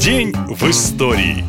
День в истории.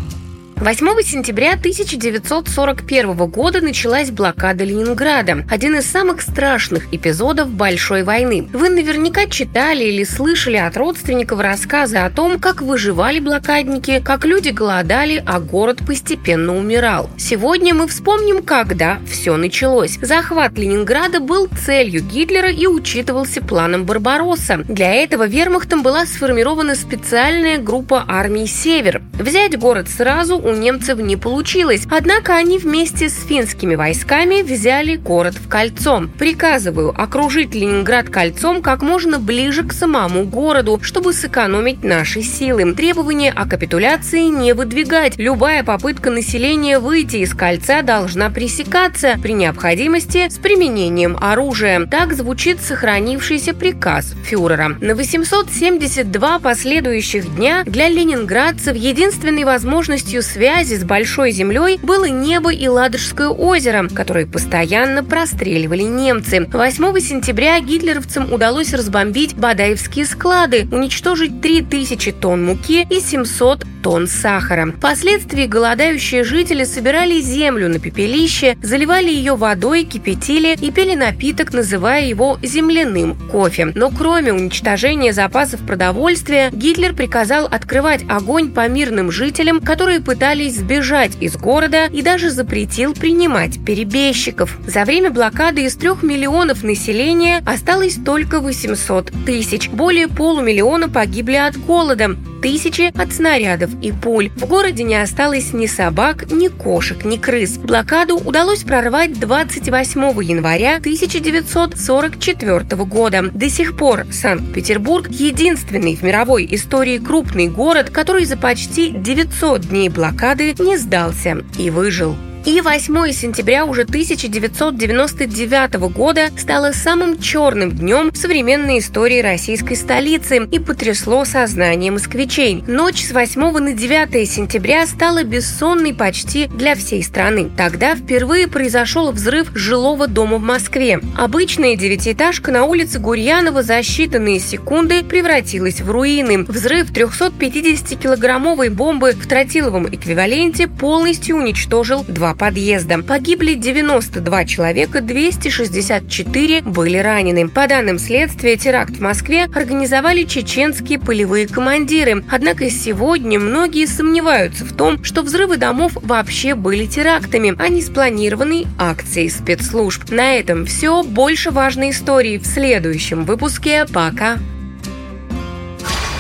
8 сентября 1941 года началась блокада Ленинграда, один из самых страшных эпизодов Большой войны. Вы наверняка читали или слышали от родственников рассказы о том, как выживали блокадники, как люди голодали, а город постепенно умирал. Сегодня мы вспомним, когда все началось. Захват Ленинграда был целью Гитлера и учитывался планом Барбаросса. Для этого вермахтом была сформирована специальная группа армий «Север». Взять город сразу у немцев не получилось, однако они вместе с финскими войсками взяли город в кольцо. Приказываю окружить Ленинград кольцом как можно ближе к самому городу, чтобы сэкономить наши силы. Требования о капитуляции не выдвигать. Любая попытка населения выйти из кольца должна пресекаться при необходимости с применением оружия. Так звучит сохранившийся приказ фюрера. На 872 последующих дня для ленинградцев единственной возможностью связи связи с Большой землей было небо и Ладожское озеро, которые постоянно простреливали немцы. 8 сентября гитлеровцам удалось разбомбить Бадаевские склады, уничтожить 3000 тонн муки и 700 тонн сахара. Впоследствии голодающие жители собирали землю на пепелище, заливали ее водой, кипятили и пили напиток, называя его земляным кофе. Но кроме уничтожения запасов продовольствия, Гитлер приказал открывать огонь по мирным жителям, которые пытались сбежать из города и даже запретил принимать перебежчиков. За время блокады из трех миллионов населения осталось только 800 тысяч. Более полумиллиона погибли от голода тысячи от снарядов и пуль. В городе не осталось ни собак, ни кошек, ни крыс. Блокаду удалось прорвать 28 января 1944 года. До сих пор Санкт-Петербург – единственный в мировой истории крупный город, который за почти 900 дней блокады не сдался и выжил. И 8 сентября уже 1999 года стало самым черным днем в современной истории российской столицы и потрясло сознание москвичей. Ночь с 8 на 9 сентября стала бессонной почти для всей страны. Тогда впервые произошел взрыв жилого дома в Москве. Обычная девятиэтажка на улице Гурьянова за считанные секунды превратилась в руины. Взрыв 350-килограммовой бомбы в тротиловом эквиваленте полностью уничтожил два подъезда. Погибли 92 человека, 264 были ранены. По данным следствия, теракт в Москве организовали чеченские полевые командиры. Однако сегодня многие сомневаются в том, что взрывы домов вообще были терактами, а не спланированной акцией спецслужб. На этом все. Больше важной истории в следующем выпуске. Пока!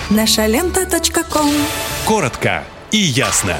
Наша лента. Коротко и ясно.